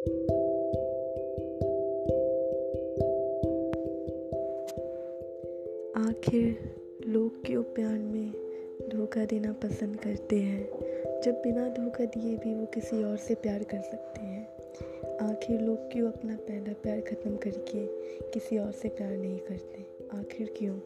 आखिर लोग क्यों प्यार में धोखा देना पसंद करते हैं? जब बिना धोखा दिए भी वो किसी और से प्यार कर सकते हैं। आखिर लोग क्यों अपना पहला प्यार ख़त्म करके किसी और से प्यार नहीं करते? आखिर क्यों?